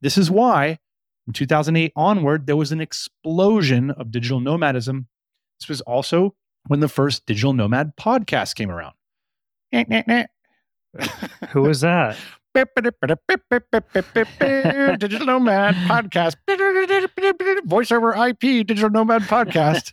This is why from 2008 onward, there was an explosion of digital nomadism. This was also when the first digital nomad podcast came around. Who was that? digital nomad podcast. voiceover IP digital nomad podcast.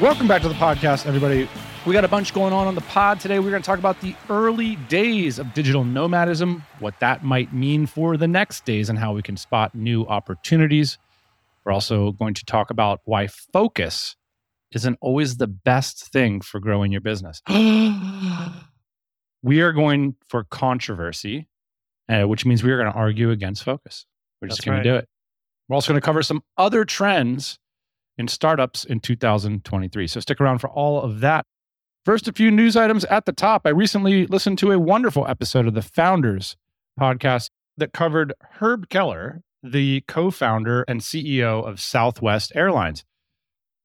Welcome back to the podcast, everybody. We got a bunch going on on the pod today. We're going to talk about the early days of digital nomadism, what that might mean for the next days, and how we can spot new opportunities. We're also going to talk about why focus isn't always the best thing for growing your business. we are going for controversy, uh, which means we are going to argue against focus. We're just going right. to do it. We're also going to cover some other trends in startups in 2023. So stick around for all of that. First, a few news items at the top. I recently listened to a wonderful episode of the Founders podcast that covered Herb Kelleher, the co founder and CEO of Southwest Airlines.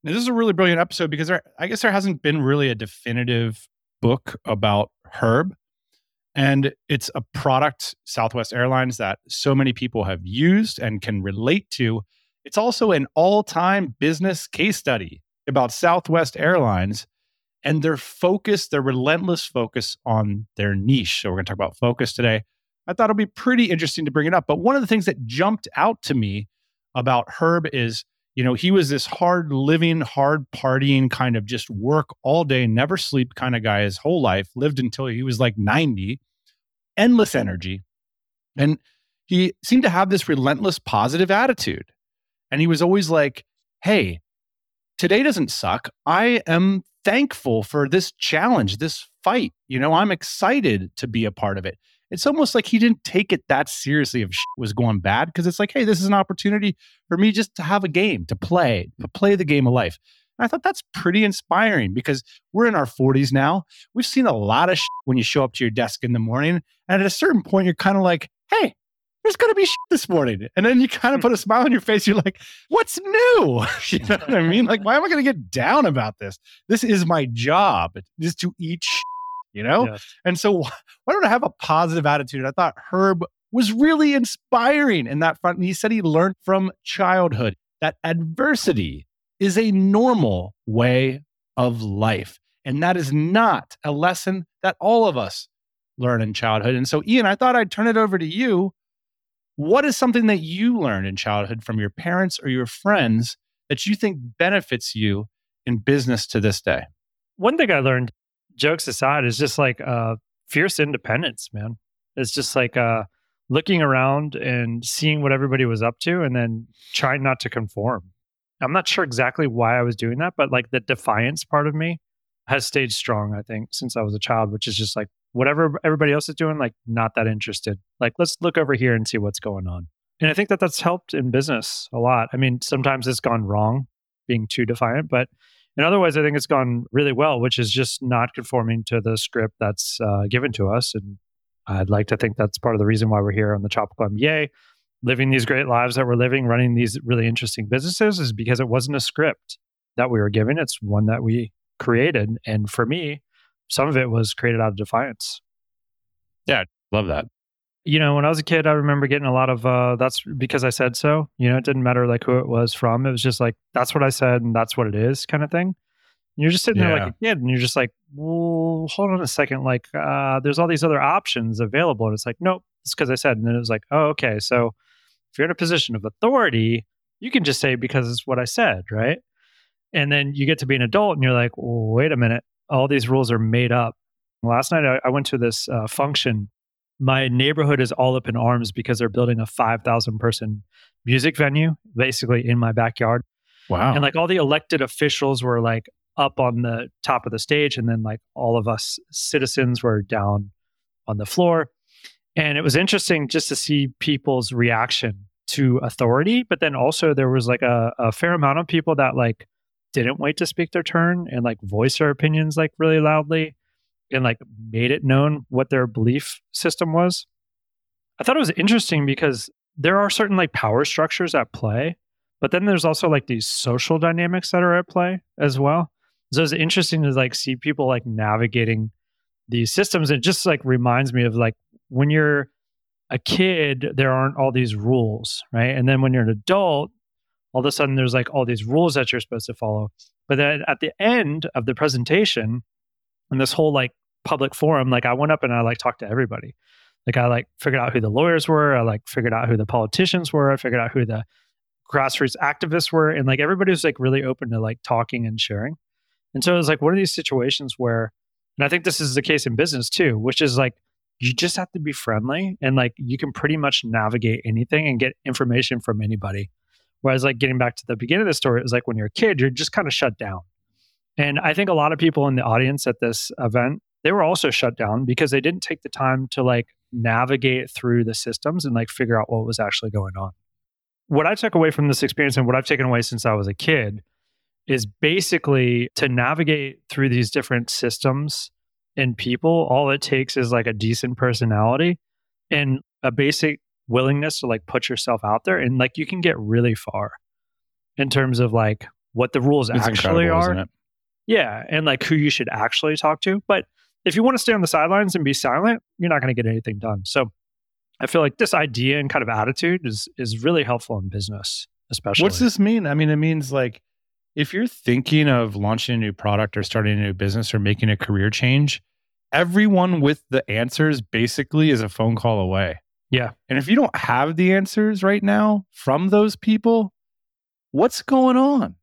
Now, this is a really brilliant episode because there, I guess there hasn't been really a definitive book about Herb. And it's a product, Southwest Airlines, that so many people have used and can relate to it's also an all time business case study about Southwest Airlines and their focus, their relentless focus on their niche. So, we're going to talk about focus today. I thought it'd be pretty interesting to bring it up. But one of the things that jumped out to me about Herb is, you know, he was this hard living, hard partying kind of just work all day, never sleep kind of guy his whole life, lived until he was like 90, endless energy. And he seemed to have this relentless positive attitude. And he was always like, hey, today doesn't suck. I am thankful for this challenge, this fight. You know, I'm excited to be a part of it. It's almost like he didn't take it that seriously if shit was going bad because it's like, hey, this is an opportunity for me just to have a game, to play, to play the game of life. And I thought that's pretty inspiring because we're in our 40s now. We've seen a lot of when you show up to your desk in the morning. And at a certain point, you're kind of like, hey, there's going to be shit this morning. And then you kind of put a smile on your face. You're like, what's new? you know what I mean? Like, why am I going to get down about this? This is my job is to eat shit, you know? Yes. And so why don't I have a positive attitude? I thought Herb was really inspiring in that front. And he said he learned from childhood that adversity is a normal way of life. And that is not a lesson that all of us learn in childhood. And so, Ian, I thought I'd turn it over to you what is something that you learned in childhood from your parents or your friends that you think benefits you in business to this day? One thing I learned, jokes aside, is just like uh, fierce independence, man. It's just like uh, looking around and seeing what everybody was up to and then trying not to conform. I'm not sure exactly why I was doing that, but like the defiance part of me has stayed strong, I think, since I was a child, which is just like whatever everybody else is doing, like not that interested. Like, let's look over here and see what's going on. And I think that that's helped in business a lot. I mean, sometimes it's gone wrong being too defiant, but in other ways, I think it's gone really well, which is just not conforming to the script that's uh, given to us. And I'd like to think that's part of the reason why we're here on the Tropical MBA, living these great lives that we're living, running these really interesting businesses, is because it wasn't a script that we were given. It's one that we created. And for me, some of it was created out of defiance. Yeah, love that. You know, when I was a kid, I remember getting a lot of uh, that's because I said so. You know, it didn't matter like who it was from. It was just like, that's what I said and that's what it is kind of thing. And you're just sitting yeah. there like a kid and you're just like, well, hold on a second. Like, uh, there's all these other options available. And it's like, nope, it's because I said. And then it was like, oh, okay. So if you're in a position of authority, you can just say because it's what I said, right? And then you get to be an adult and you're like, wait a minute all these rules are made up. Last night, I, I went to this uh, function. My neighborhood is all up in arms because they're building a 5,000 person music venue, basically in my backyard. Wow. And like all the elected officials were like up on the top of the stage. And then like all of us citizens were down on the floor. And it was interesting just to see people's reaction to authority. But then also there was like a, a fair amount of people that like didn't wait to speak their turn and like voice their opinions like really loudly and like made it known what their belief system was. I thought it was interesting because there are certain like power structures at play, but then there's also like these social dynamics that are at play as well. So it's interesting to like see people like navigating these systems. It just like reminds me of like when you're a kid, there aren't all these rules, right? And then when you're an adult, all of a sudden there's like all these rules that you're supposed to follow. But then at the end of the presentation, and this whole like public forum, like I went up and I like talked to everybody. Like I like figured out who the lawyers were, I like figured out who the politicians were, I figured out who the grassroots activists were, and like everybody was like really open to like talking and sharing. And so it was like one of these situations where, and I think this is the case in business too, which is like you just have to be friendly and like you can pretty much navigate anything and get information from anybody. Whereas like getting back to the beginning of the story, it was like when you're a kid, you're just kind of shut down. And I think a lot of people in the audience at this event, they were also shut down because they didn't take the time to like navigate through the systems and like figure out what was actually going on. What I took away from this experience and what I've taken away since I was a kid is basically to navigate through these different systems and people, all it takes is like a decent personality and a basic willingness to like put yourself out there and like you can get really far in terms of like what the rules It's actually are. isn't it? Yeah, and like who you should actually talk to. But if you want to stay on the sidelines and be silent, you're not going to get anything done. So I feel like this idea and kind of attitude is is really helpful in business, especially. What's this mean? I mean, it means like if you're thinking of launching a new product or starting a new business or making a career change, everyone with the answers basically is a phone call away. Yeah. And if you don't have the answers right now from those people, what's going on?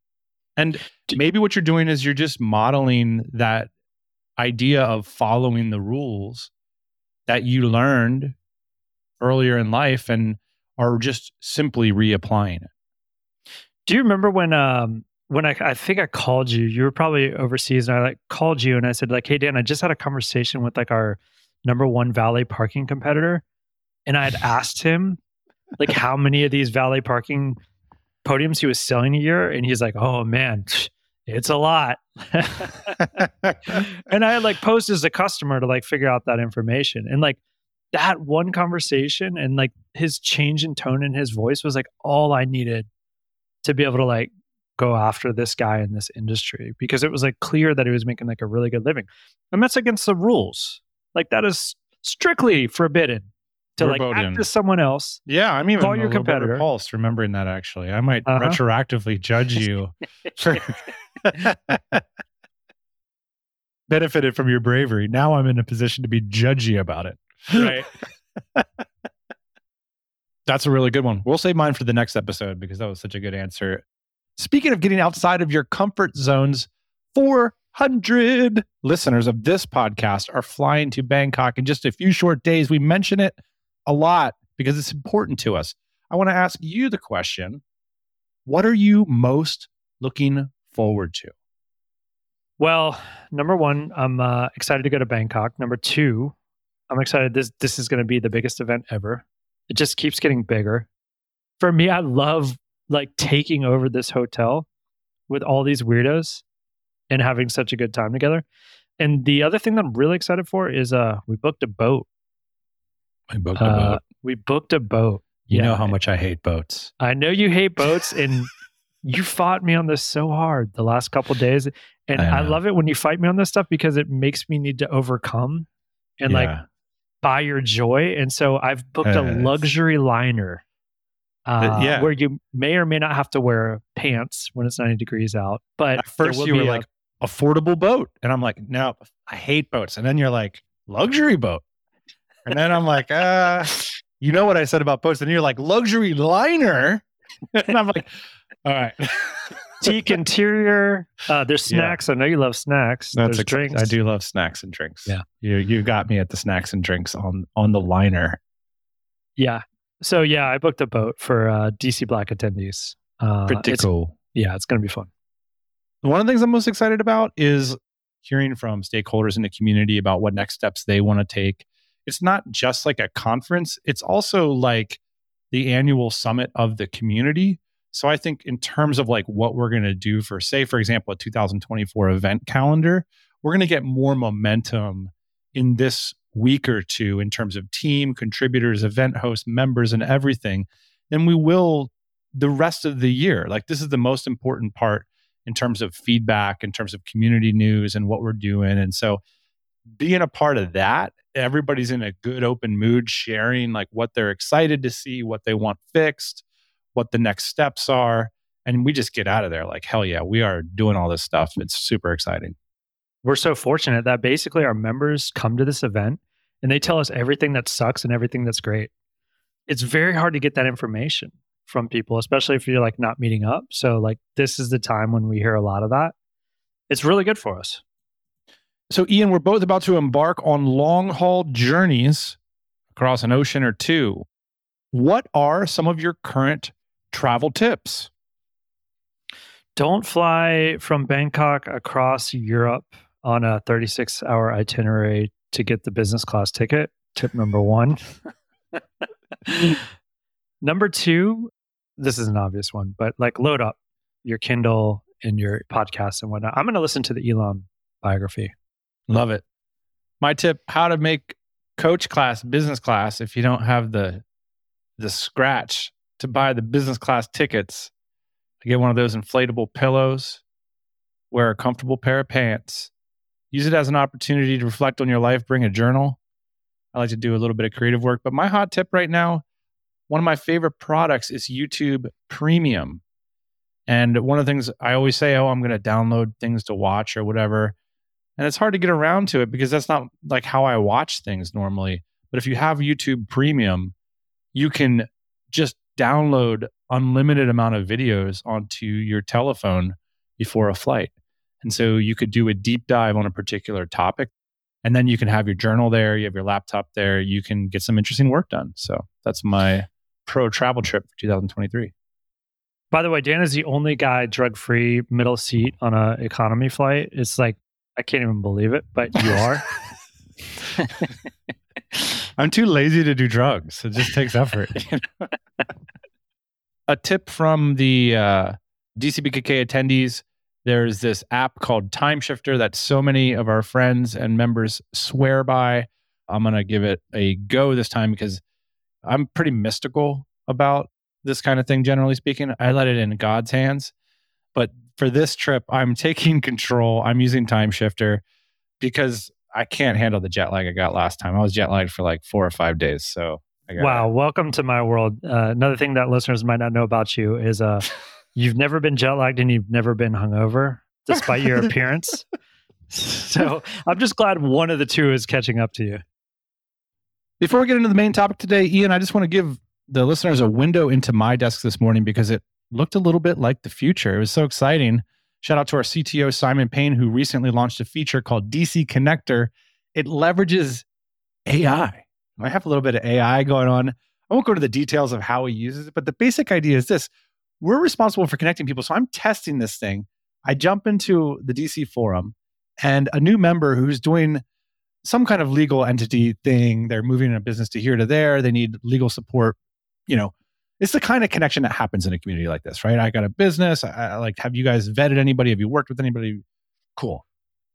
And maybe what you're doing is you're just modeling that idea of following the rules that you learned earlier in life and are just simply reapplying it. Do you remember when um when I I think I called you, you were probably overseas and I like called you and I said like, "Hey Dan, I just had a conversation with like our number 1 valet parking competitor." And I had asked him like how many of these valet parking podiums he was selling a year and he's like, "Oh man, it's a lot." and I had like posed as a customer to like figure out that information. And like that one conversation and like his change in tone in his voice was like all I needed to be able to like go after this guy in this industry because it was like clear that he was making like a really good living. And that's against the rules. Like that is strictly forbidden to like Verboten. act as someone else. Yeah, I'm even Call a your competitor. repulsed remembering that actually. I might Uh-huh. retroactively judge you for benefited from your bravery. Now I'm in a position to be judgy about it. Right. That's a really good one. We'll save mine for the next episode because that was such a good answer. Speaking of getting outside of your comfort zones, 400 listeners of this podcast are flying to Bangkok in just a few short days. We mention it a lot because it's important to us. I want to ask you the question What are you most looking forward to? Well, number one, I'm uh, excited to go to Bangkok. Number two, I'm excited. This this is going to be the biggest event ever. It just keeps getting bigger. For me, I love like taking over this hotel with all these weirdos and having such a good time together. And the other thing that I'm really excited for is uh we booked a boat. I booked Uh, we booked a boat. You yeah. know how much I hate boats. I know you hate boats and you fought me on this so hard the last couple days. And I I, love it when you fight me on this stuff because it makes me need to overcome and like buy your joy. And so I've booked a luxury liner. Uh, yeah. where you may or may not have to wear pants when it's 90 degrees out. But At first, you were a- like, affordable boat. And I'm like, no, I hate boats. And then you're like, luxury boat. And then I'm like, uh, you know what I said about boats. And you're like, luxury liner. And I'm like, all right. teak interior. Uh, there's Yeah. snacks. I know you love snacks. That's there's ex- drinks. I do love snacks and drinks. Yeah. You you got me at the snacks and drinks on on the liner. Yeah. So yeah, I booked a boat for uh, DC Black attendees. Uh, Pretty cool. Yeah, it's going to be fun. One of the things I'm most excited about is hearing from stakeholders in the community about what next steps they want to take it's not just like a conference, it's also like the annual summit of the community. So I think in terms of like what we're going to do for say for example a 2024 event calendar, we're going to get more momentum in this week or two in terms of team, contributors, event hosts, members and everything than we will the rest of the year. Like this is the most important part in terms of feedback, in terms of community news and what we're doing. And so being a part of that, everybody's in a good open mood, sharing like what they're excited to see, what they want fixed, what the next steps are. And we just get out of there like, hell yeah, we are doing all this stuff. It's super exciting. We're so fortunate that basically our members come to this event and they tell us everything that sucks and everything that's great. It's very hard to get that information from people, especially if you're like not meeting up. So, like, this is the time when we hear a lot of that. It's really good for us. So, Ian, we're both about to embark on long haul journeys across an ocean or two. What are some of your current travel tips? Don't fly from Bangkok across Europe on a 36 hour itinerary to get the business class ticket. Tip number one. number two, this is an obvious one, but like load up your Kindle and your podcast and whatnot. I'm going to listen to the Elon biography. Love it. My tip: how to make coach class business class if you don't have the the scratch to buy the business class tickets. To get one of those inflatable pillows, wear a comfortable pair of pants, use it as an opportunity to reflect on your life, bring a journal. I like to do a little bit of creative work, but my hot tip right now, one of my favorite products is YouTube Premium. And one of the things I always say, oh, I'm going to download things to watch or whatever. And it's hard to get around to it because that's not like how I watch things normally. But if you have YouTube Premium, you can just download unlimited amount of videos onto your telephone before a flight. And so you could do a deep dive on a particular topic and then you can have your journal there, you have your laptop there, you can get some interesting work done. So that's my pro travel trip for 2023. By the way, Dan is the only guy drug free middle seat on a economy flight. It's like I can't even believe it, but you are. I'm too lazy to do drugs. It just takes effort. a tip from the uh, DCBKK attendees there's this app called Timeshifter that so many of our friends and members swear by. I'm going to give it a go this time because I'm pretty mystical about this kind of thing, generally speaking. I let it in God's hands. But for this trip, I'm taking control. I'm using Timeshifter because I can't handle the jet lag I got last time. I was jet lagged for like four or five days. So, wow, welcome to my world. Uh, another thing that listeners might not know about you is uh, you've never been jet lagged and you've never been hungover, despite your appearance. so I'm just glad one of the two is catching up to you. Before we get into the main topic today, Ian, I just want to give the listeners a window into my desk this morning because it looked a little bit like the future. It was so exciting. Shout out to our CTO, Simon Payne, who recently launched a feature called DC Connector. It leverages AI. I have a little bit of AI going on. I won't go to the details of how he uses it, but the basic idea is this we're responsible for connecting people. So I'm testing this thing. I jump into the DC forum and a new member who's doing some kind of legal entity thing, they're moving a business to here to there, they need legal support, you know, it's the kind of connection that happens in a community like this, right? I got a business. I, I like, have you guys vetted anybody? Have you worked with anybody? Cool.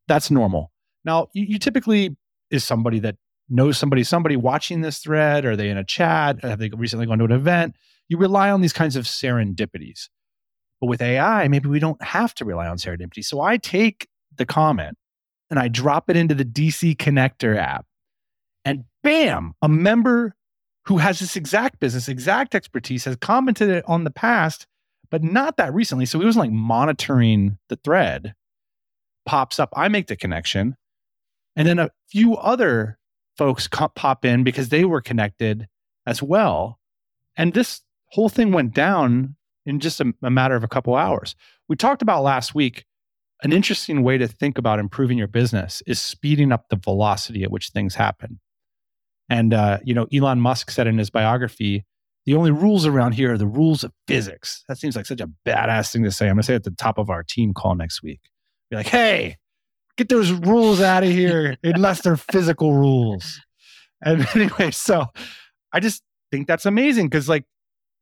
That's normal. Now, you, you typically is somebody that knows somebody, somebody watching this thread. Are they in a chat? Have they recently gone to an event? You rely on these kinds of serendipities. But with AI, maybe we don't have to rely on serendipity. So I take the comment and I drop it into the DC Connector app. And bam, a member who has this exact business, exact expertise, has commented on the past, but not that recently. So he wasn't like monitoring the thread, pops up. I make the connection. And then a few other folks pop in because they were connected as well. And this whole thing went down in just a, a matter of a couple hours. We talked about last week an interesting way to think about improving your business is speeding up the velocity at which things happen. And uh, you know, Elon Musk said in his biography, the only rules around here are the rules of physics. That seems like such a badass thing to say. I'm gonna say at the top of our team call next week. Be like, hey, get those rules out of here unless they're physical rules. And anyway, so I just think that's amazing because, like,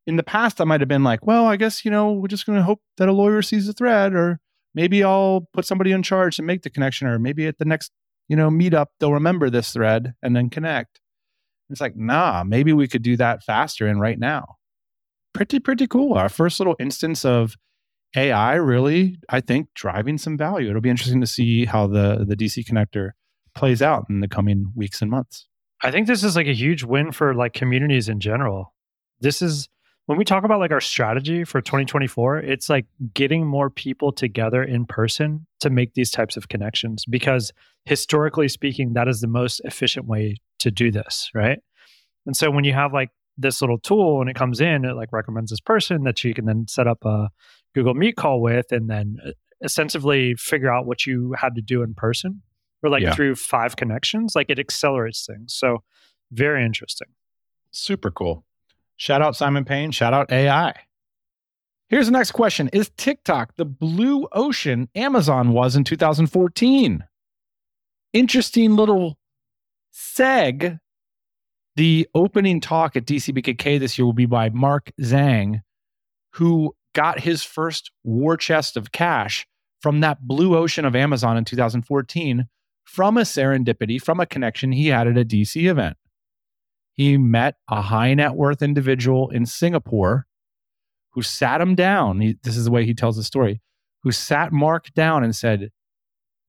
in the past, I might have been like, well, I guess, you know, we're just going to hope that a lawyer sees the thread, or maybe I'll put somebody in charge to make the connection, or maybe at the next, you know, meetup, they'll remember this thread and then connect. It's like, nah, maybe we could do that faster and right now. Pretty, pretty cool. Our first little instance of AI really, I think, driving some value. It'll be interesting to see how the the DC connector plays out in the coming weeks and months. I think this is like a huge win for like communities in general. This is when we talk about like our strategy for 2024, it's like getting more people together in person to make these types of connections because historically speaking, that is the most efficient way to do this, right? And so when you have like this little tool and it comes in, it like recommends this person that you can then set up a Google Meet call with and then uh, essentially figure out what you had to do in person or like yeah. through five connections, like it accelerates things. So very interesting. Super cool. Shout out Simon Payne. Shout out AI. Here's the next question Is TikTok the blue ocean Amazon was in 2014? Interesting little seg. The opening talk at DCBKK this year will be by Mark Zhang, who got his first war chest of cash from that blue ocean of Amazon in 2014 from a serendipity, from a connection he had at a DC event he met a high net worth individual in Singapore who sat him down. He, this is the way he tells the story who sat Mark down and said,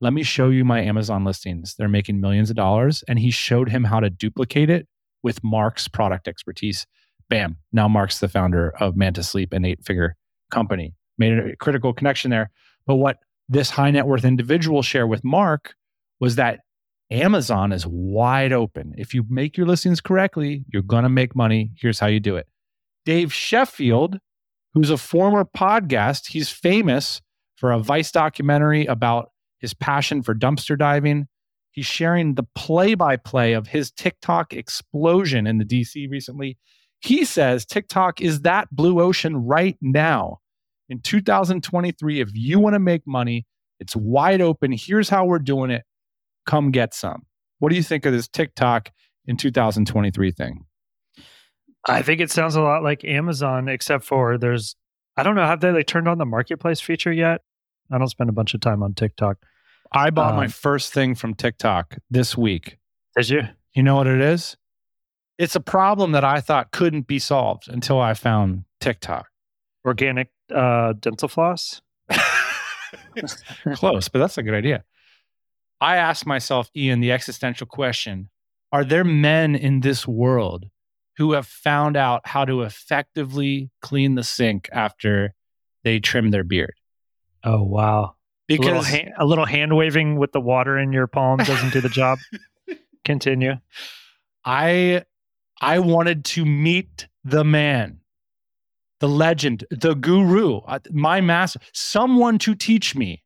Let me show you my Amazon listings. They're making millions of dollars. And he showed him how to duplicate it with Mark's product expertise. Bam. Now Mark's the founder of Manta Sleep, an eight figure company. Made a critical connection there. But what this high net worth individual shared with Mark was that Amazon is wide open. If you make your listings correctly, you're going to make money. Here's how you do it. Dave Sheffield, who's a former podcast, he's famous for a Vice documentary about his passion for dumpster diving. He's sharing the play by play of his TikTok explosion in the DC recently. He says TikTok is that blue ocean right now. In 2023, if you want to make money, it's wide open. Here's how we're doing it come get some. What do you think of this TikTok in 2023 thing? I think it sounds a lot like Amazon, except for there's, I don't know, have they like turned on the marketplace feature yet? I don't spend a bunch of time on TikTok. I bought um, my first thing from TikTok this week. Did you? You know what it is? It's a problem that I thought couldn't be solved until I found TikTok. Organic uh, dental floss? Close, but that's a good idea. I ask myself, Ian, the existential question Are there men in this world who have found out how to effectively clean the sink after they trim their beard? Oh, wow. Because a little, hand, a little hand waving with the water in your palm doesn't do the job. Continue. I I wanted to meet the man, the legend, the guru, uh, my master, someone to teach me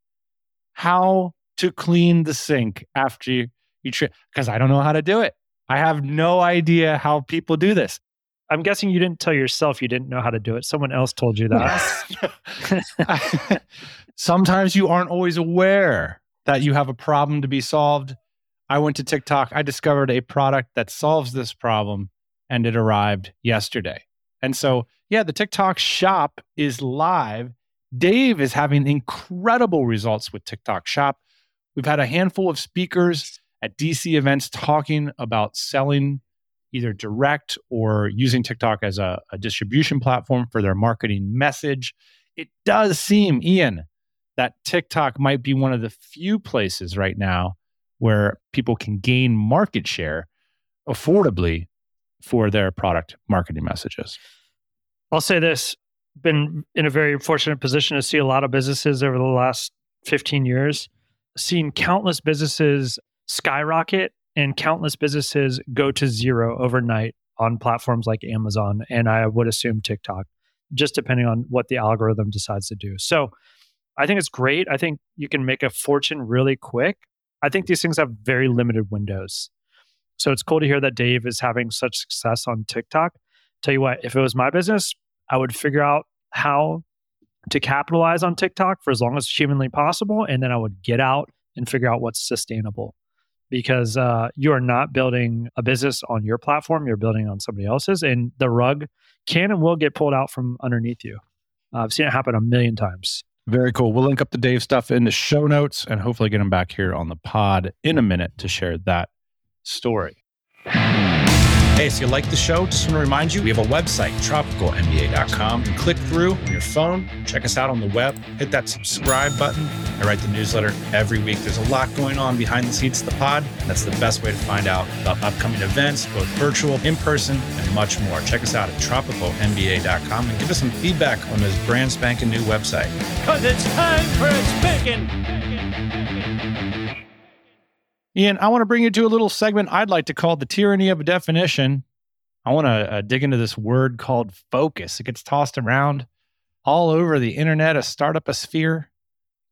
how to clean the sink after you, you because I don't know how to do it. I have no idea how people do this. I'm guessing you didn't tell yourself you didn't know how to do it. Someone else told you that. Sometimes you aren't always aware that you have a problem to be solved. I went to TikTok. I discovered a product that solves this problem and it arrived yesterday. And so, yeah, the TikTok shop is live. Dave is having incredible results with TikTok shop. We've had a handful of speakers at DC events talking about selling either direct or using TikTok as a, a, distribution platform for their marketing message. It does seem, Ian, that TikTok might be one of the few places right now where people can gain market share affordably for their product marketing messages. I'll say this been in a very fortunate position to see a lot of businesses over the last 15 years seen countless businesses skyrocket and countless businesses go to zero overnight on platforms like Amazon and I would assume TikTok, just depending on what the algorithm decides to do. So I think it's great. I think you can make a fortune really quick. I think these things have very limited windows. So it's cool to hear that Dave is having such success on TikTok. Tell you what, if it was my business, I would figure out how to capitalize on TikTok for as long as humanly possible. And then I would get out and figure out what's sustainable. because uh, you are not building a business on your platform. You're building on somebody else's, and the rug can and will get pulled out from underneath you. Uh, I've seen it happen a million times. Very cool. We'll link up the Dave stuff in the show notes and hopefully get him back here on the pod in a minute to share that story. Hey, if you like the show, just want to remind you we have a website, tropicalmba.com. You click through on your phone, check us out on the web, hit that subscribe button. I write the newsletter every week. There's a lot going on behind the scenes of the pod. That's the best way to find out about upcoming events, both virtual, in person, and much more. Check us out at tropicalmba.com and give us some feedback on this brand spanking new website. Because it's time for a spanking. Ian, I want to bring you to a little segment I'd like to call the tyranny of a definition. I want to uh, dig into this word called focus. It gets tossed around all over the internet, a startup a sphere.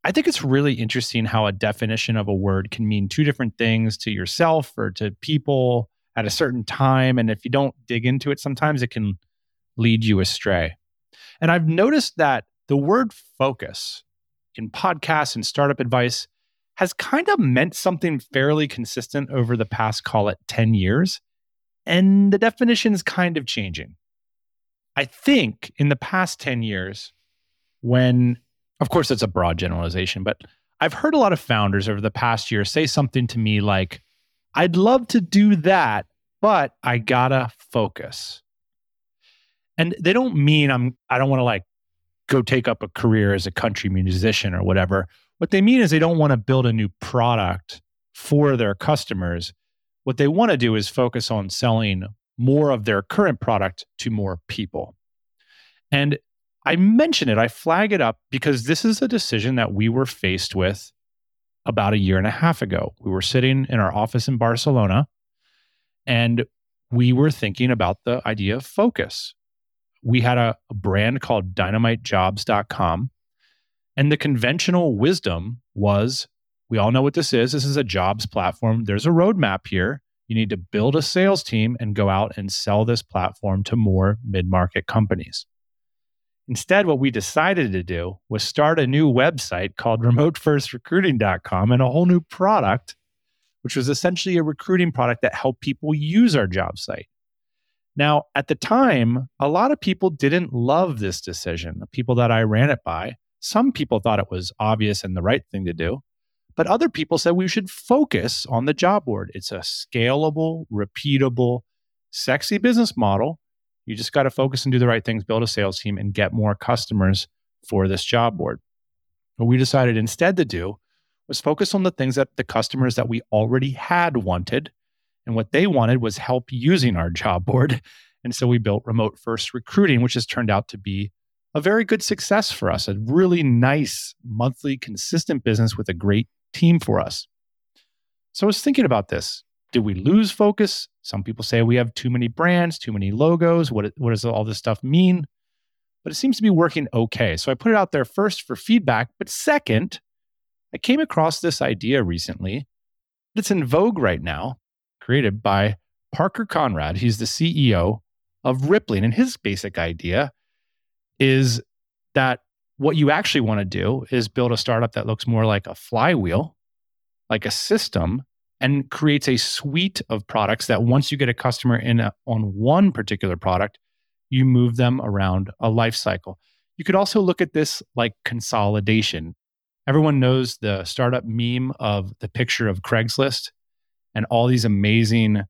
I think it's really interesting how a definition of a word can mean two different things to yourself or to people at a certain time. And if you don't dig into it, sometimes it can lead you astray. And I've noticed that the word focus in podcasts and startup advice has kind of meant something fairly consistent over the past, call it 10 years. And the definition is kind of changing. I think in the past 10 years, when, of course, it's a broad generalization, but I've heard a lot of founders over the past year say something to me like, I'd love to do that, but I gotta focus. And they don't mean I'm, I don't wanna like go take up a career as a country musician or whatever. What they mean is they don't want to build a new product for their customers. What they want to do is focus on selling more of their current product to more people. And I mention it, I flag it up because this is a decision that we were faced with about a year and a half ago. We were sitting in our office in Barcelona and we were thinking about the idea of focus. We had a, a brand called dynamitejobs.com and the conventional wisdom was we all know what this is. This is a jobs platform. There's a roadmap here. You need to build a sales team and go out and sell this platform to more mid market companies. Instead, what we decided to do was start a new website called remotefirstrecruiting.com and a whole new product, which was essentially a recruiting product that helped people use our job site. Now, at the time, a lot of people didn't love this decision, the people that I ran it by. Some people thought it was obvious and the right thing to do, but other people said we should focus on the job board. It's a scalable, repeatable, sexy business model. You just got to focus and do the right things, build a sales team, and get more customers for this job board. What we decided instead to do was focus on the things that the customers that we already had wanted. And what they wanted was help using our job board. And so we built remote first recruiting, which has turned out to be a very good success for us, a really nice monthly consistent business with a great team for us. So I was thinking about this. Did we lose focus? Some people say we have too many brands, too many logos. What, what does all this stuff mean? But it seems to be working okay. So I put it out there first for feedback. But second, I came across this idea recently that's in vogue right now, created by Parker Conrad. He's the CEO of Rippling. And his basic idea is that what you actually want to do is build a startup that looks more like a flywheel, like a system, and creates a suite of products that once you get a customer in a, on one particular product, you move them around a life cycle. You could also look at this like consolidation. Everyone knows the startup meme of the picture of Craigslist and all these amazing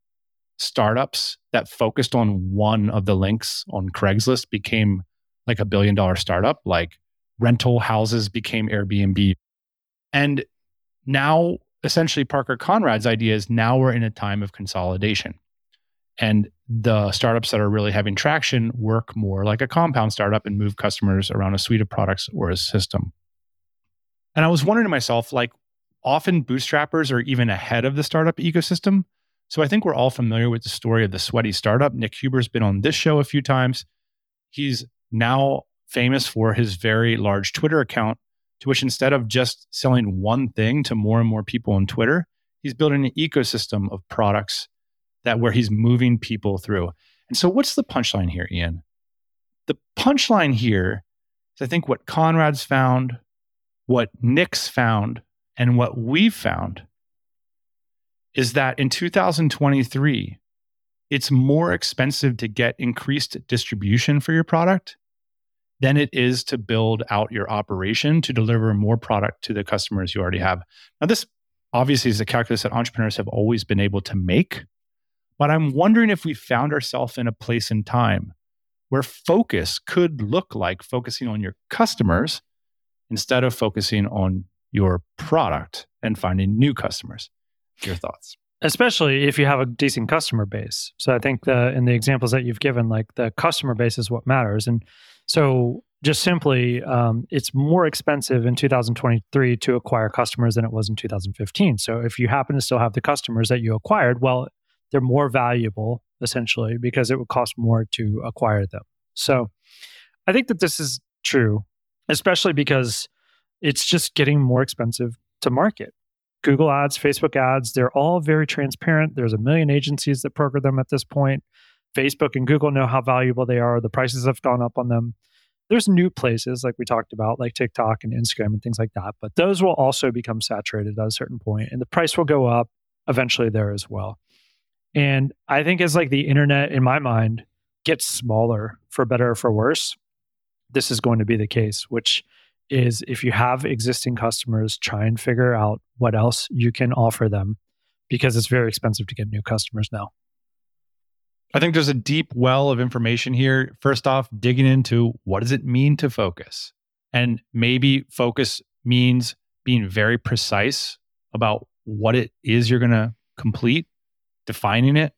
startups that focused on one of the links on Craigslist became like a billion dollar startup, like rental houses became Airbnb. And now, essentially, Parker Conrad's idea is now we're in a time of consolidation. And the startups that are really having traction work more like a compound startup and move customers around a suite of products or a system. And I was wondering to myself, like, often bootstrappers are even ahead of the startup ecosystem. So I think we're all familiar with the story of the sweaty startup. Nick Huber's been on this show a few times. He's now famous for his very large Twitter account, to which instead of just selling one thing to more and more people on Twitter, he's building an ecosystem of products that where he's moving people through. And so what's the punchline here, Ian? The punchline here is I think what Conrad's found, what Nick's found, and what we've found is that in 2023, it's more expensive to get increased distribution for your product than it is to build out your operation to deliver more product to the customers you already have. Now, this obviously is a calculus that entrepreneurs have always been able to make. But I'm wondering if we found ourselves in a place in time where focus could look like focusing on your customers instead of focusing on your product and finding new customers. Your thoughts? Especially if you have a decent customer base. So I think the in the examples that you've given, like the customer base is what matters. And so just simply, um, it's more expensive in 2023 to acquire customers than it was in 2015. So if you happen to still have the customers that you acquired, well, they're more valuable essentially because it would cost more to acquire them. So I think that this is true, especially because it's just getting more expensive to market. Google ads, Facebook ads, they're all very transparent. There's a million agencies that program them at this point. Facebook and Google know how valuable they are. The prices have gone up on them there's new places like we talked about, like TikTok and Instagram and things like that. But those will also become saturated at a certain point, and the price will go up eventually there as well. And I think as like the internet, in my mind, gets smaller for better or for worse, this is going to be the case. Which is if you have existing customers, try and figure out what else you can offer them, because it's very expensive to get new customers now. I think there's a deep well of information here. First off, digging into what does it mean to focus? And maybe focus means being very precise about what it is you're going to complete, defining it,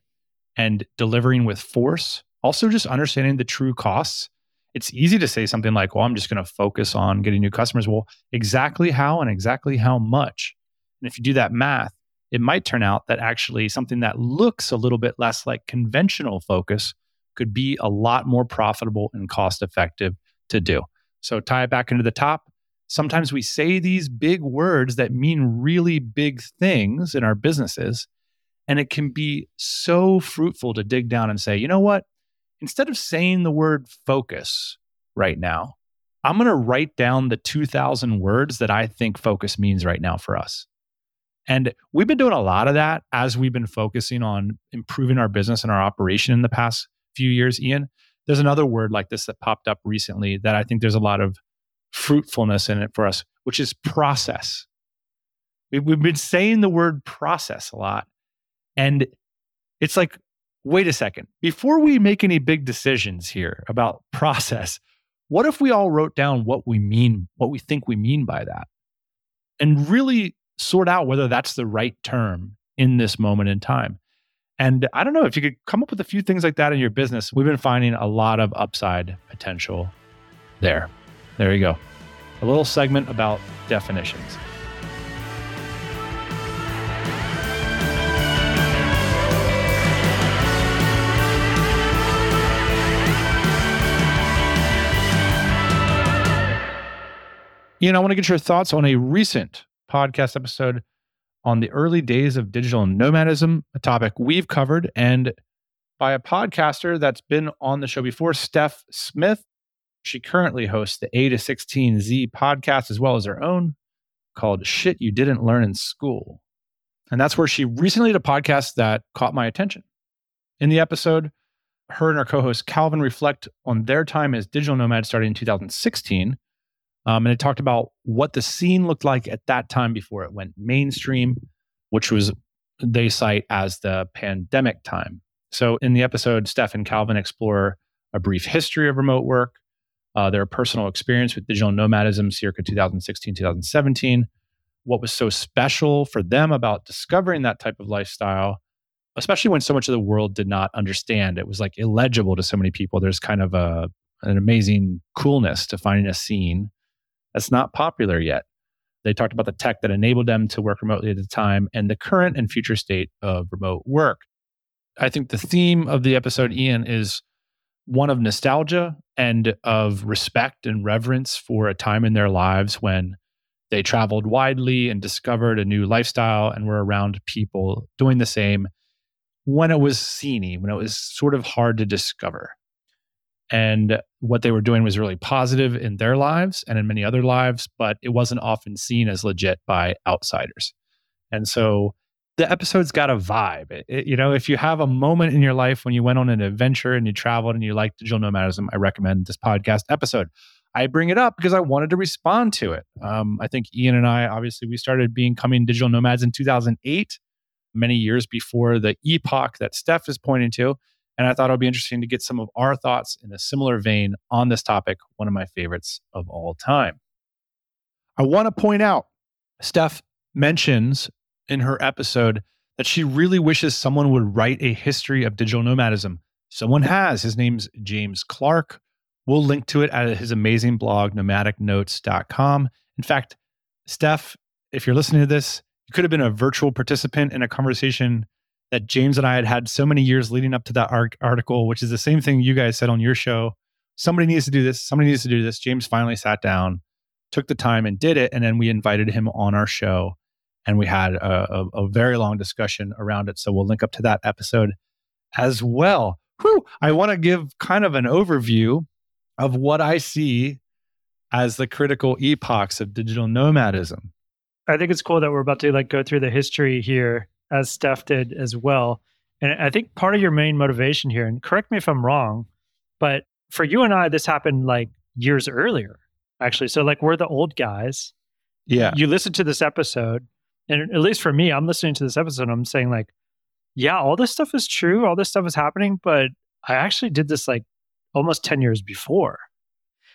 and delivering with force. Also, just understanding the true costs. It's easy to say something like, well, I'm just going to focus on getting new customers. Well, exactly how and exactly how much. And if you do that math, it might turn out that actually something that looks a little bit less like conventional focus could be a lot more profitable and cost effective to do. So tie it back into the top. Sometimes we say these big words that mean really big things in our businesses. And it can be so fruitful to dig down and say, you know what? Instead of saying the word focus right now, I'm going to write down the 2,000 words that I think focus means right now for us. And we've been doing a lot of that as we've been focusing on improving our business and our operation in the past few years, Ian. There's another word like this that popped up recently that I think there's a lot of fruitfulness in it for us, which is process. We've been saying the word process a lot. And it's like, wait a second, before we make any big decisions here about process, what if we all wrote down what we mean, what we think we mean by that? And really sort out whether that's the right term in this moment in time. And I don't know if you could come up with a few things like that in your business. We've been finding a lot of upside potential there. There you go. A little segment about definitions. Ian, I want to get your thoughts on a recent podcast episode on the early days of digital nomadism, a topic we've covered, and by a podcaster that's been on the show before, Steph Smith. She currently hosts the A to 16Z podcast as well as her own called Shit You Didn't Learn in School. And that's where she recently did a podcast that caught my attention. In the episode, her and her co host Calvin reflect on their time as digital nomads starting in 2016 um, and it talked about what the scene looked like at that time before it went mainstream, which was they cite as the pandemic time. So in the episode, Steph and Calvin explore a brief history of remote work, uh, their personal experience with digital nomadism circa 2016, 2017, what was so special for them about discovering that type of lifestyle, especially when so much of the world did not understand. It was like illegible to so many people. There's kind of a, an amazing coolness to finding a scene that's not popular yet. They talked about the tech that enabled them to work remotely at the time and the current and future state of remote work. I think the theme of the episode, Ian, is one of nostalgia and of respect and reverence for a time in their lives when they traveled widely and discovered a new lifestyle and were around people doing the same when it was sceney, when it was sort of hard to discover. And what they were doing was really positive in their lives and in many other lives, but it wasn't often seen as legit by outsiders. And so the episode's got a vibe. It, it, you know, if you have a moment in your life when you went on an adventure and you traveled and you like digital nomadism, I recommend this podcast episode. I bring it up because I wanted to respond to it. Um, I think Ian and I, obviously, we started becoming digital nomads in 2008, many years before the epoch that Steph is pointing to. And I thought it would be interesting to get some of our thoughts in a similar vein on this topic, one of my favorites of all time. I want to point out, Steph mentions in her episode that she really wishes someone would write a history of digital nomadism. Someone has. His name's James Clark. We'll link to it at his amazing blog, nomadicnotes.com. In fact, Steph, if you're listening to this, you could have been a virtual participant in a conversation that James and I had had so many years leading up to that article, which is the same thing you guys said on your show. Somebody needs to do this. Somebody needs to do this. James finally sat down, took the time and did it. And then we invited him on our show and we had a, a, a very long discussion around it. So we'll link up to that episode as well. Whew, I want to give kind of an overview of what I see as the critical epochs of digital nomadism. I think it's cool that we're about to like go through the history here as Steph did as well. And I think part of your main motivation here, and correct me if I'm wrong, but for you and I, this happened like years earlier, actually. So like we're the old guys. Yeah. You listen to this episode, and at least for me, I'm listening to this episode, I'm saying like, yeah, all this stuff is true, all this stuff is happening, but I actually did this like almost 10 years before.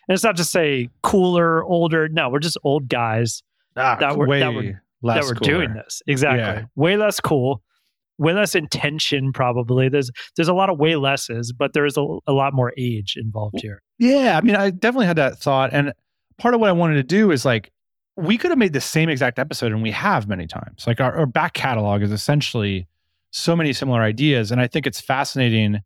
And it's not to say cooler, older. No, we're just old guys ah, that were, that were, that were doing this. Exactly. Yeah. Way less cool, way less intention, probably. There's there's a lot of way lesses, but there's a, a lot more age involved here. Yeah. I mean, I definitely had that thought. And part of what I wanted to do is like, we could have made the same exact episode, and we have many times. Like our, our back catalog is essentially so many similar ideas. And I think it's fascinating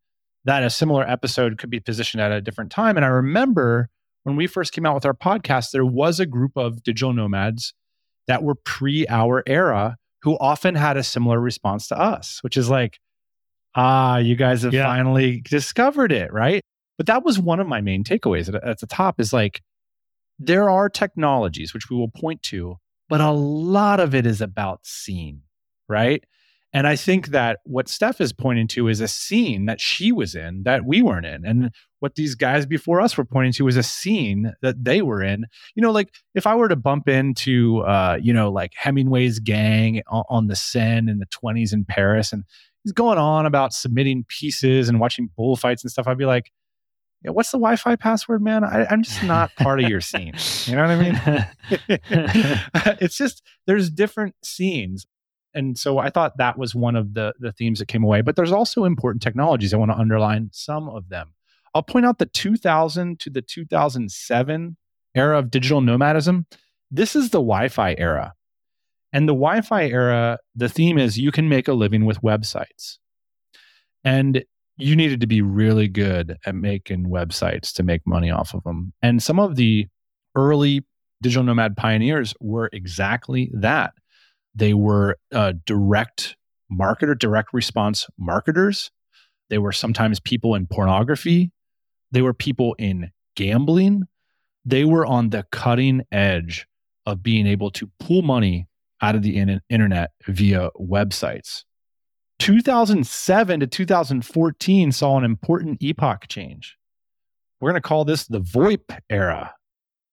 that a similar episode could be positioned at a different time. And I remember when we first came out with our podcast, there was a group of digital nomads that were pre our era who often had a similar response to us, which is like, ah, you guys have yeah. finally discovered it, right? But that was one of my main takeaways at, at the top is like, there are technologies which we will point to, but a lot of it is about scene, right? And I think that what Steph is pointing to is a scene that she was in that we weren't in. And what these guys before us were pointing to was a scene that they were in. You know, like if I were to bump into, uh, you know, like Hemingway's gang on, on the Seine in the 20s in Paris, and he's going on about submitting pieces and watching bullfights and stuff, I'd be like, yeah, what's the Wi-Fi password, man? I, I'm just not part of your scene. You know what I mean? it's just there's different scenes and so I thought that was one of the the themes that came away. But there's also important technologies. I want to underline some of them. I'll point out the 2000 to the 2007 era of digital nomadism. This is the Wi-Fi era, and the Wi-Fi era. The theme is you can make a living with websites, and you needed to be really good at making websites to make money off of them. And some of the early digital nomad pioneers were exactly that they were uh, direct marketer, direct response marketers. They were sometimes people in pornography. They were people in gambling. They were on the cutting edge of being able to pull money out of the in- internet via websites. 2007 to 2014 saw an important epoch change. We're going to call this the VoIP era.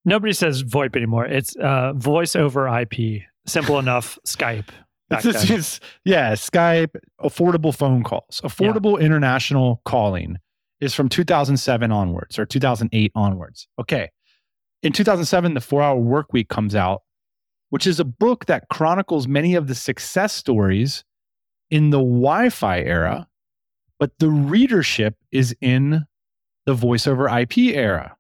Nobody says VoIP anymore. It's uh, voice over IP simple enough Skype. It's, it's, yeah, Skype, affordable phone calls, affordable yeah. international calling is from 2007 onwards or 2008 onwards. Okay. In 2007, the four hour work week comes out, which is a book that chronicles many of the success stories in the Wi Fi era, but the readership is in the voiceover IP era.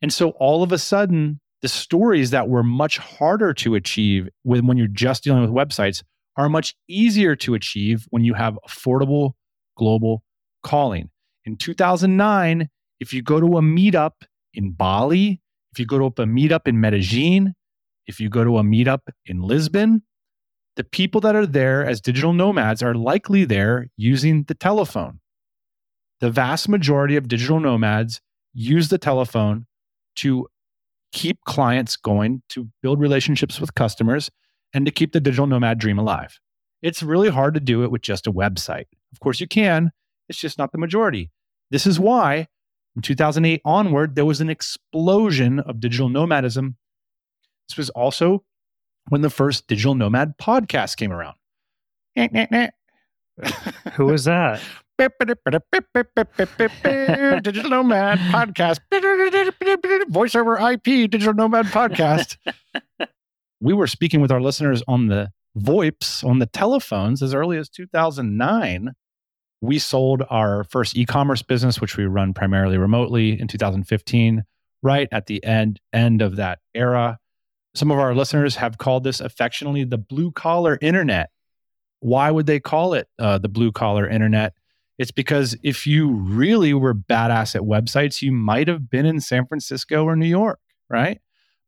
And so all of a sudden, the stories that were much harder to achieve when, when you're just dealing with websites are much easier to achieve when you have affordable global calling. In 2009, if you go to a meetup in Bali, if you go to a meetup in Medellin, if you go to a meetup in Lisbon, the people that are there as digital nomads are likely there using the telephone. The vast majority of digital nomads use the telephone to keep clients going, to build relationships with customers, and to keep the digital nomad dream alive. it's really hard to do it with just a website. Of course, you can, it's just not the majority. This is why from 2008 onward, there was an explosion of digital nomadism. This was also when the first digital nomad podcast came around. Who was that? Digital nomad podcast. voiceover IP digital nomad podcast. we were speaking with our listeners on the VoIPs on the telephones as early as 2009. We sold our first e commerce business, which we run primarily remotely in 2015, right at the end, end of that era. Some of our listeners have called this affectionately the blue collar internet. Why would they call it uh, the blue collar internet? It's because if you really were badass at websites, you might have been in San Francisco or New York, right?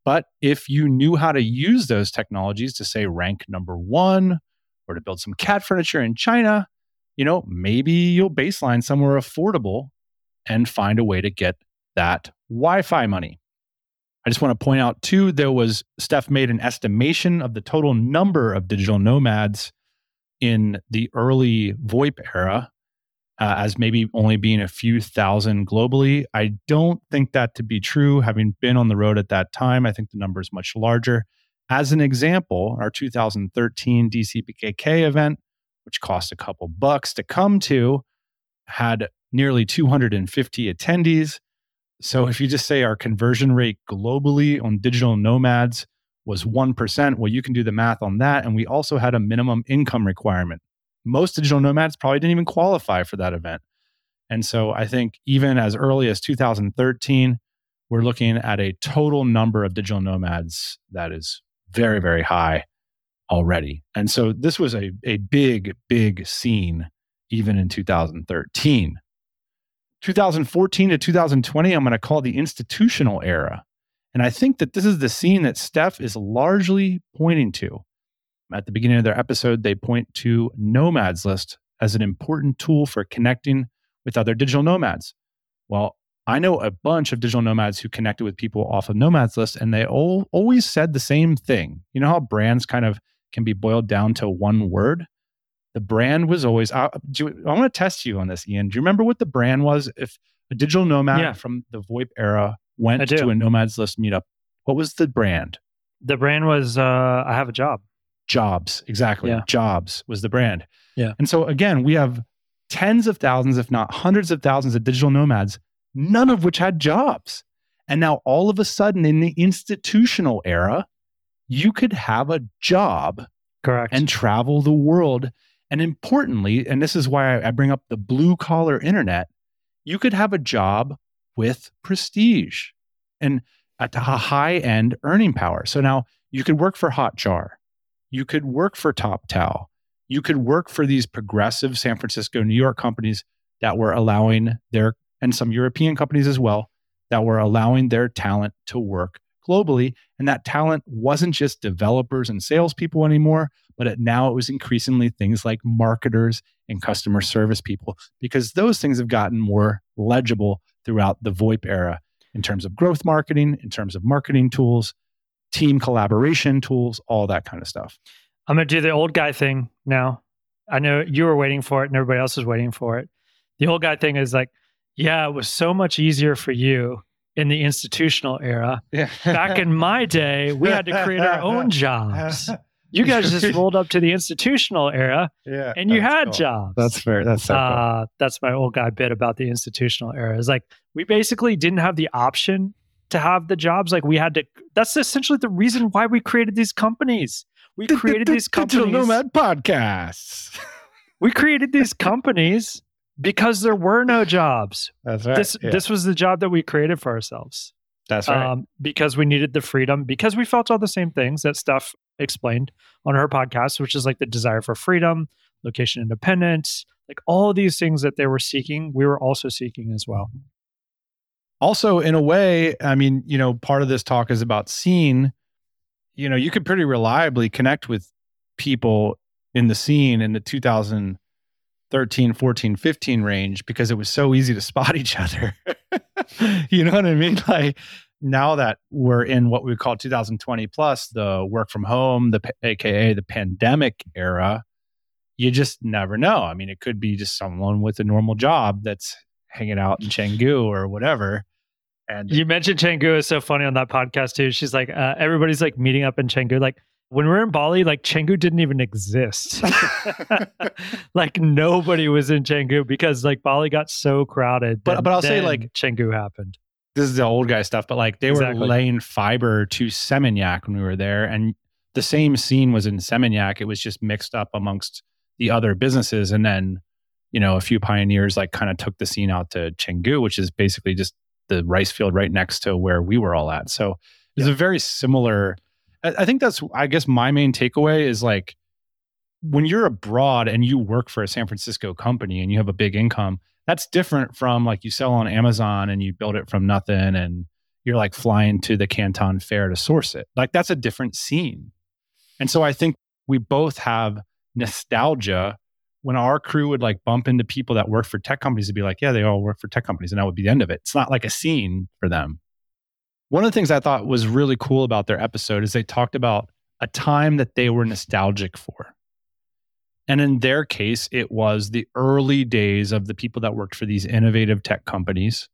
But if you knew how to use those technologies to say rank number one or to build some cat furniture in China, you know, maybe you'll baseline somewhere affordable and find a way to get that Wi Fi money. I just want to point out too, there was Steph made an estimation of the total number of digital nomads in the early VoIP era uh, as maybe only being a few thousand globally. I don't think that to be true. Having been on the road at that time, I think the number is much larger. As an example, our 2013 DCBKK event, which cost a couple bucks to come to, had nearly 250 attendees. So if you just say our conversion rate globally on digital nomads was 1%, well, you can do the math on that. And we also had a minimum income requirement most digital nomads probably didn't even qualify for that event. And so I think even as early as 2013, we're looking at a total number of digital nomads that is very, very high already. And so this was a, a big, big scene even in 2013. 2014 to 2020, I'm going to call the institutional era. And I think that this is the scene that Steph is largely pointing to. At the beginning of their episode, they point to Nomads List as an important tool for connecting with other digital nomads. Well, I know a bunch of digital nomads who connected with people off of Nomads List, and they all, always said the same thing. You know how brands kind of can be boiled down to one word? The brand was always, I, do, I want to test you on this, Ian. Do you remember what the brand was? If a digital nomad Yeah. from the VoIP era went to a Nomads List meetup, what was the brand? The brand was uh, I have a job. Jobs, exactly. Yeah. Jobs was the brand. Yeah. And so again, we have tens of thousands, if not hundreds of thousands of digital nomads, none of which had jobs. And now all of a sudden in the institutional era, you could have a job Correct. and travel the world. And importantly, and this is why I, I bring up the blue collar internet, you could have a job with prestige and at a high end earning power. So now you could work for Hotjar, you could work for TopTal, you could work for these progressive San Francisco, New York companies that were allowing their, and some European companies as well, that were allowing their talent to work globally. And that talent wasn't just developers and salespeople anymore, but it, now it was increasingly things like marketers and customer service people, because those things have gotten more legible throughout the VoIP era in terms of growth marketing, in terms of marketing tools, team collaboration tools, all that kind of stuff. I'm going to do the old guy thing now. I know you were waiting for it and everybody else was waiting for it. The old guy thing is like, yeah, it was so much easier for you in the institutional era. Yeah. Back in my day, we had to create our own jobs. You guys just rolled up to the institutional era yeah, and you had cool. jobs. That's fair. That's so cool. uh, that's my old guy bit about the institutional era. Is like we basically didn't have the option to have the jobs. Like we had to. That's essentially the reason why we created these companies. We created these Digital companies. Nomad podcasts. We created these companies because there were no jobs. That's right. This Yeah, this was the job that we created for ourselves. that's right. Um, because we needed the freedom. Because we felt all the same things that Steph explained on her podcast, which is like the desire for freedom, location independence, like all these things that they were seeking, we were also seeking as well. Also in a way i mean you know part of this talk is about scene you know you could pretty reliably connect with people in the scene in the 2013 14 15 range because it was so easy to spot each other you know what i mean like now that we're in what we call 2020 plus the work from home the aka the pandemic era you just never know. I mean, it could be just someone with a normal job that's hanging out in Canggu or whatever. And you mentioned Canggu is so funny on that podcast too. She's like, uh, everybody's like meeting up in Canggu. Like when we are in Bali, like Canggu didn't even exist. like nobody was in Canggu because like Bali got so crowded. But but I'll say like Canggu happened. This is the old guy stuff, but like they exactly. were laying fiber to Seminyak when we were there, and the same scene was in Seminyak. It was just mixed up amongst the other businesses, and then you know a few pioneers like kind of took the scene out to Canggu, which is basically just the rice field right next to where we were all at. So it's yeah. a very similar. I think that's I guess my main takeaway is like when you're abroad and you work for a San Francisco company and you have a big income, that's different from like you sell on Amazon and you build it from nothing and you're like flying to the Canton Fair to source it. Like that's a different scene. And so I think we both have nostalgia when our crew would like bump into people that work for tech companies to be like, yeah, they all work for tech companies. And that would be the end of it. It's not like a scene for them. One of the things I thought was really cool about their episode is they talked about a time that they were nostalgic for. And in their case, it was the early days of the people that worked for these innovative tech companies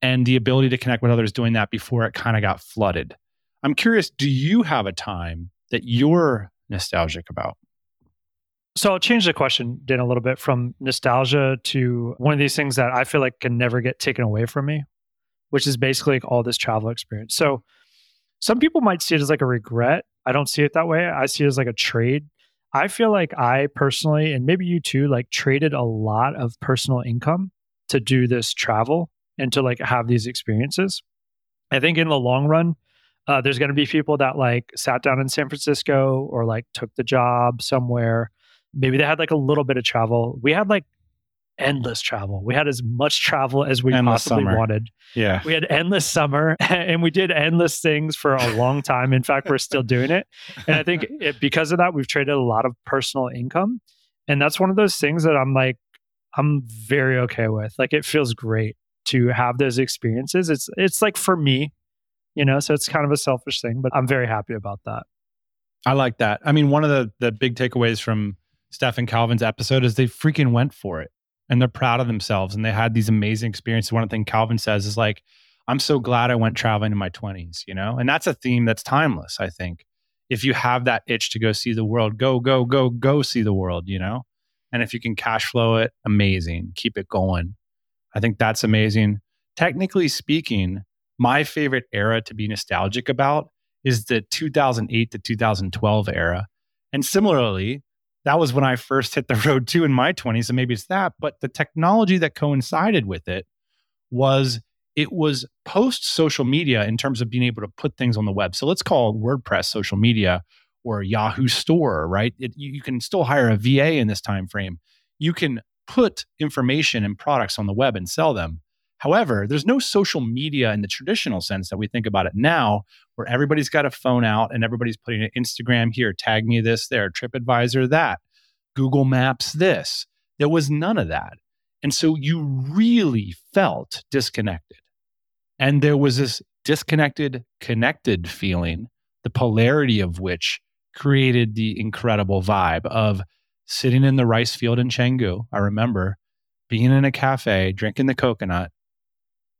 and the ability to connect with others doing that before it kind of got flooded. I'm curious, do you have a time that you're nostalgic about? So I'll change the question, Dan, a little bit from nostalgia to one of these things that I feel like can never get taken away from me, which is basically like all this travel experience. So some people might see it as like a regret. I don't see it that way. I see it as like a trade. I feel like I personally, and maybe you too, like traded a lot of personal income to do this travel and to like have these experiences. I think in the long run, uh, there's going to be people that like sat down in San Francisco or like took the job somewhere. Maybe they had like a little bit of travel. We had like endless travel. We had as much travel as we endless possibly summer. wanted. Yeah. We had endless summer and we did endless things for a long time. In fact, we're still doing it. And I think it, because of that, we've traded a lot of personal income. And that's one of those things that I'm like, I'm very okay with. Like it feels great to have those experiences. It's it's like for me, you know so it's kind of a selfish thing but i'm very happy about that i like that i mean one of the the big takeaways from steph and calvin's episode is they freaking went for it. And they're proud of themselves. And they had these amazing experiences. One thing calvin says is like i'm so glad i went traveling in my 20s you know? And that's a theme that's timeless i think. If you have that itch to go see the world go go go go see the world you know? And if you can cash flow it amazing. Keep it going. I think that's amazing. Technically speaking my favorite era to be nostalgic about is the 2008 to 2012 era. And similarly, that was when I first hit the road too in my 20s. And maybe it's that. But the technology that coincided with it was it was post social media in terms of being able to put things on the web. So let's call WordPress social media or Yahoo Store, right? It, you can still hire a VA in this time frame. You can put information and products on the web and sell them. However, there's no social media in the traditional sense that we think about it now, where everybody's got a phone out and everybody's putting an Instagram here, tag me this there, TripAdvisor that, Google Maps this. There was none of that. And so you really felt disconnected. And there was this disconnected, connected feeling, the polarity of which created the incredible vibe of sitting in the rice field in Canggu. I remember being in a cafe, drinking the coconut,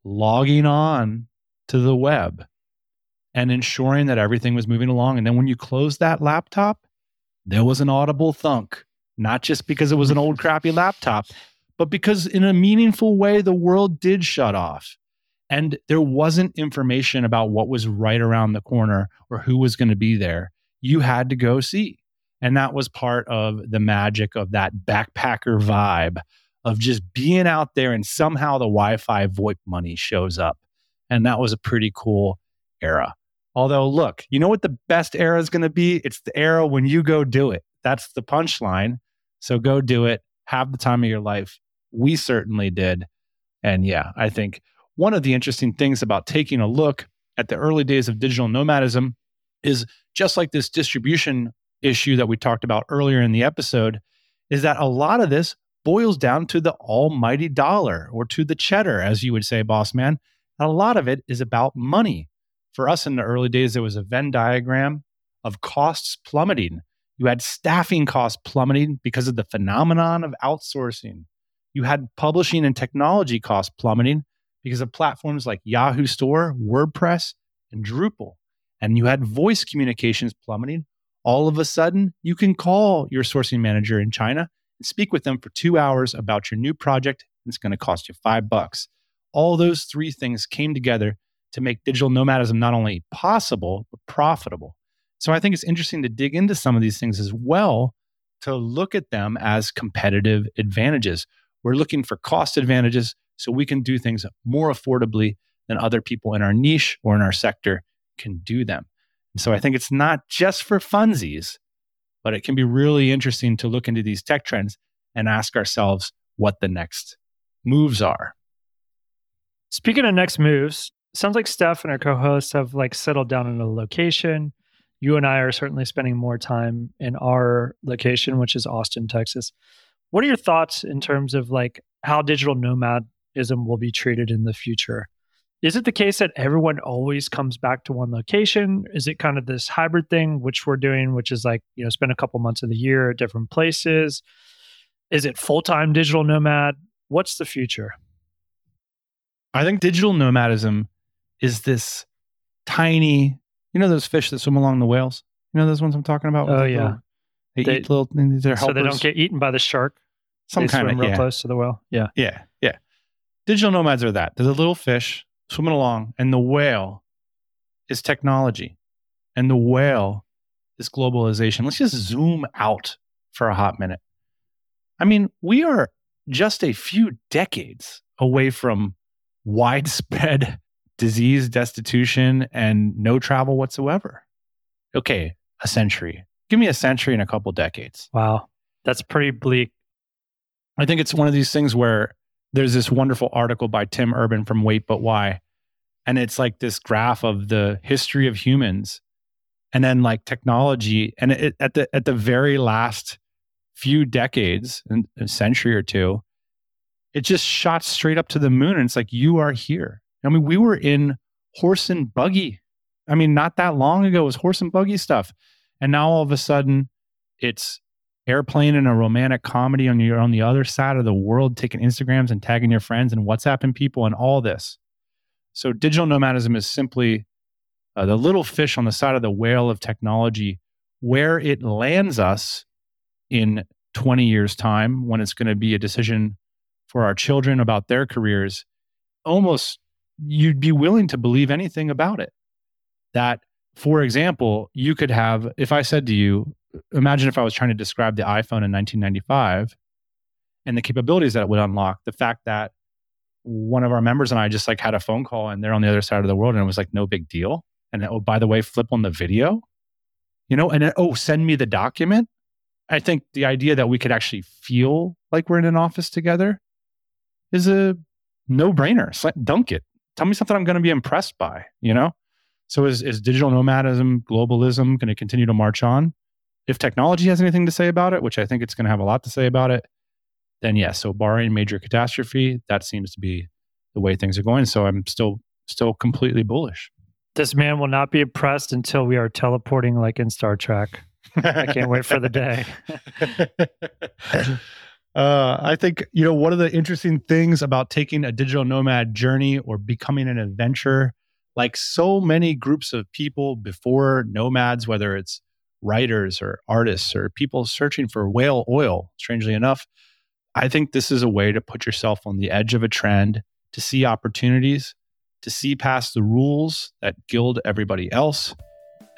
logging on to the web and ensuring that everything was moving along. And then when you closed that laptop, there was an audible thunk, not just because it was an old crappy laptop, but because in a meaningful way, the world did shut off. And there wasn't information about what was right around the corner or who was going to be there. You had to go see. And that was part of the magic of that backpacker vibe of just being out there and somehow the Wi-Fi VoIP money shows up. And that was a pretty cool era. Although, look, you know what the best era is going to be? It's the era when you go do it. That's the punchline. So go do it. Have the time of your life. We certainly did. And yeah, I think one of the interesting things about taking a look at the early days of digital nomadism is just like this distribution issue that we talked about earlier in the episode, is that a lot of this boils down to the almighty dollar or to the cheddar, as you would say, boss man. And a lot of it is about money. For us in the early days, there was a Venn diagram of costs plummeting. You had staffing costs plummeting because of the phenomenon of outsourcing. You had publishing and technology costs plummeting because of platforms like Yahoo Store, WordPress, and Drupal. And you had voice communications plummeting. All of a sudden, you can call your sourcing manager in China and speak with them for two hours about your new project. It's going to cost you five bucks. All those three things came together to make digital nomadism not only possible, but profitable. So I think it's interesting to dig into some of these things as well to look at them as competitive advantages. We're looking for cost advantages so we can do things more affordably than other people in our niche or in our sector can do them. And so I think it's not just for funsies, but it can be really interesting to look into these tech trends and ask ourselves what the next moves are. Speaking of next moves, sounds like Steph and our co-hosts have like settled down in a location you and I are certainly spending more time in our location, which is Austin, Texas. What are your thoughts in terms of like how digital nomadism will be treated in the future? Is it the case that everyone always comes back to one location? Is it kind of this hybrid thing, which we're doing, which is like, you know, spend a couple months of the year at different places? Is it full time digital nomad? What's the future? I think digital nomadism is this tiny you know those fish that swim along the whales? You know those ones I'm talking about? Oh yeah. Little, they, they, eat little. They're so they don't get eaten by the shark. Some they kind swim of real yeah. close to the whale. Yeah. Yeah. Yeah. Digital nomads are that. They're the little fish swimming along, and the whale is technology, and the whale is globalization. Let's just zoom out for a hot minute. I mean, we are just a few decades away from widespread disease, destitution, and no travel whatsoever. Okay, a century. Give me a century and a couple decades. Wow. That's pretty bleak. I think it's one of these things where there's this wonderful article by Tim Urban from Wait But Why. And it's like this graph of the history of humans and then like technology. And it, at the at the very last few decades, a century or two, it just shot straight up to the moon. And it's like, you are here. I mean, we were in horse and buggy. I mean, not that long ago, was horse and buggy stuff. And now all of a sudden, it's airplane and a romantic comedy on you're on the other side of the world taking Instagrams and tagging your friends and WhatsApping people and all this. So digital nomadism is simply uh, the little fish on the side of the whale of technology where it lands us in 20 years time when it's going to be a decision for our children about their careers almost you'd be willing to believe anything about it. That, for example, you could have, if I said to you, imagine if I was trying to describe the iPhone in 1995 and the capabilities that it would unlock, the fact that one of our members and I just like had a phone call and they're on the other side of the world and it was like no big deal. And oh, by the way, flip on the video, you know, and then, oh, send me the document. I think the idea that we could actually feel like we're in an office together is a no brainer. Dunk it tell me something I'm going to be impressed by, you know? So is, is digital nomadism, globalism going to continue to march on? If technology has anything to say about it, which I think it's going to have a lot to say about it, then yes. So barring major catastrophe, that seems to be the way things are going. So I'm still still completely bullish. This man will not be impressed until we are teleporting like in Star Trek. I can't wait for the day. Uh, I think, you know, one of the interesting things about taking a digital nomad journey or becoming an adventurer, like so many groups of people before nomads, whether it's writers or artists or people searching for whale oil, strangely enough, I think this is a way to put yourself on the edge of a trend, to see opportunities, to see past the rules that gild everybody else,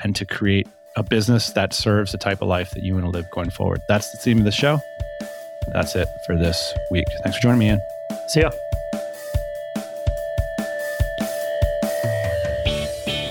and to create a business that serves the type of life that you want to live going forward. That's the theme of the show that's it for this week. Thanks for joining me, Ian. See ya.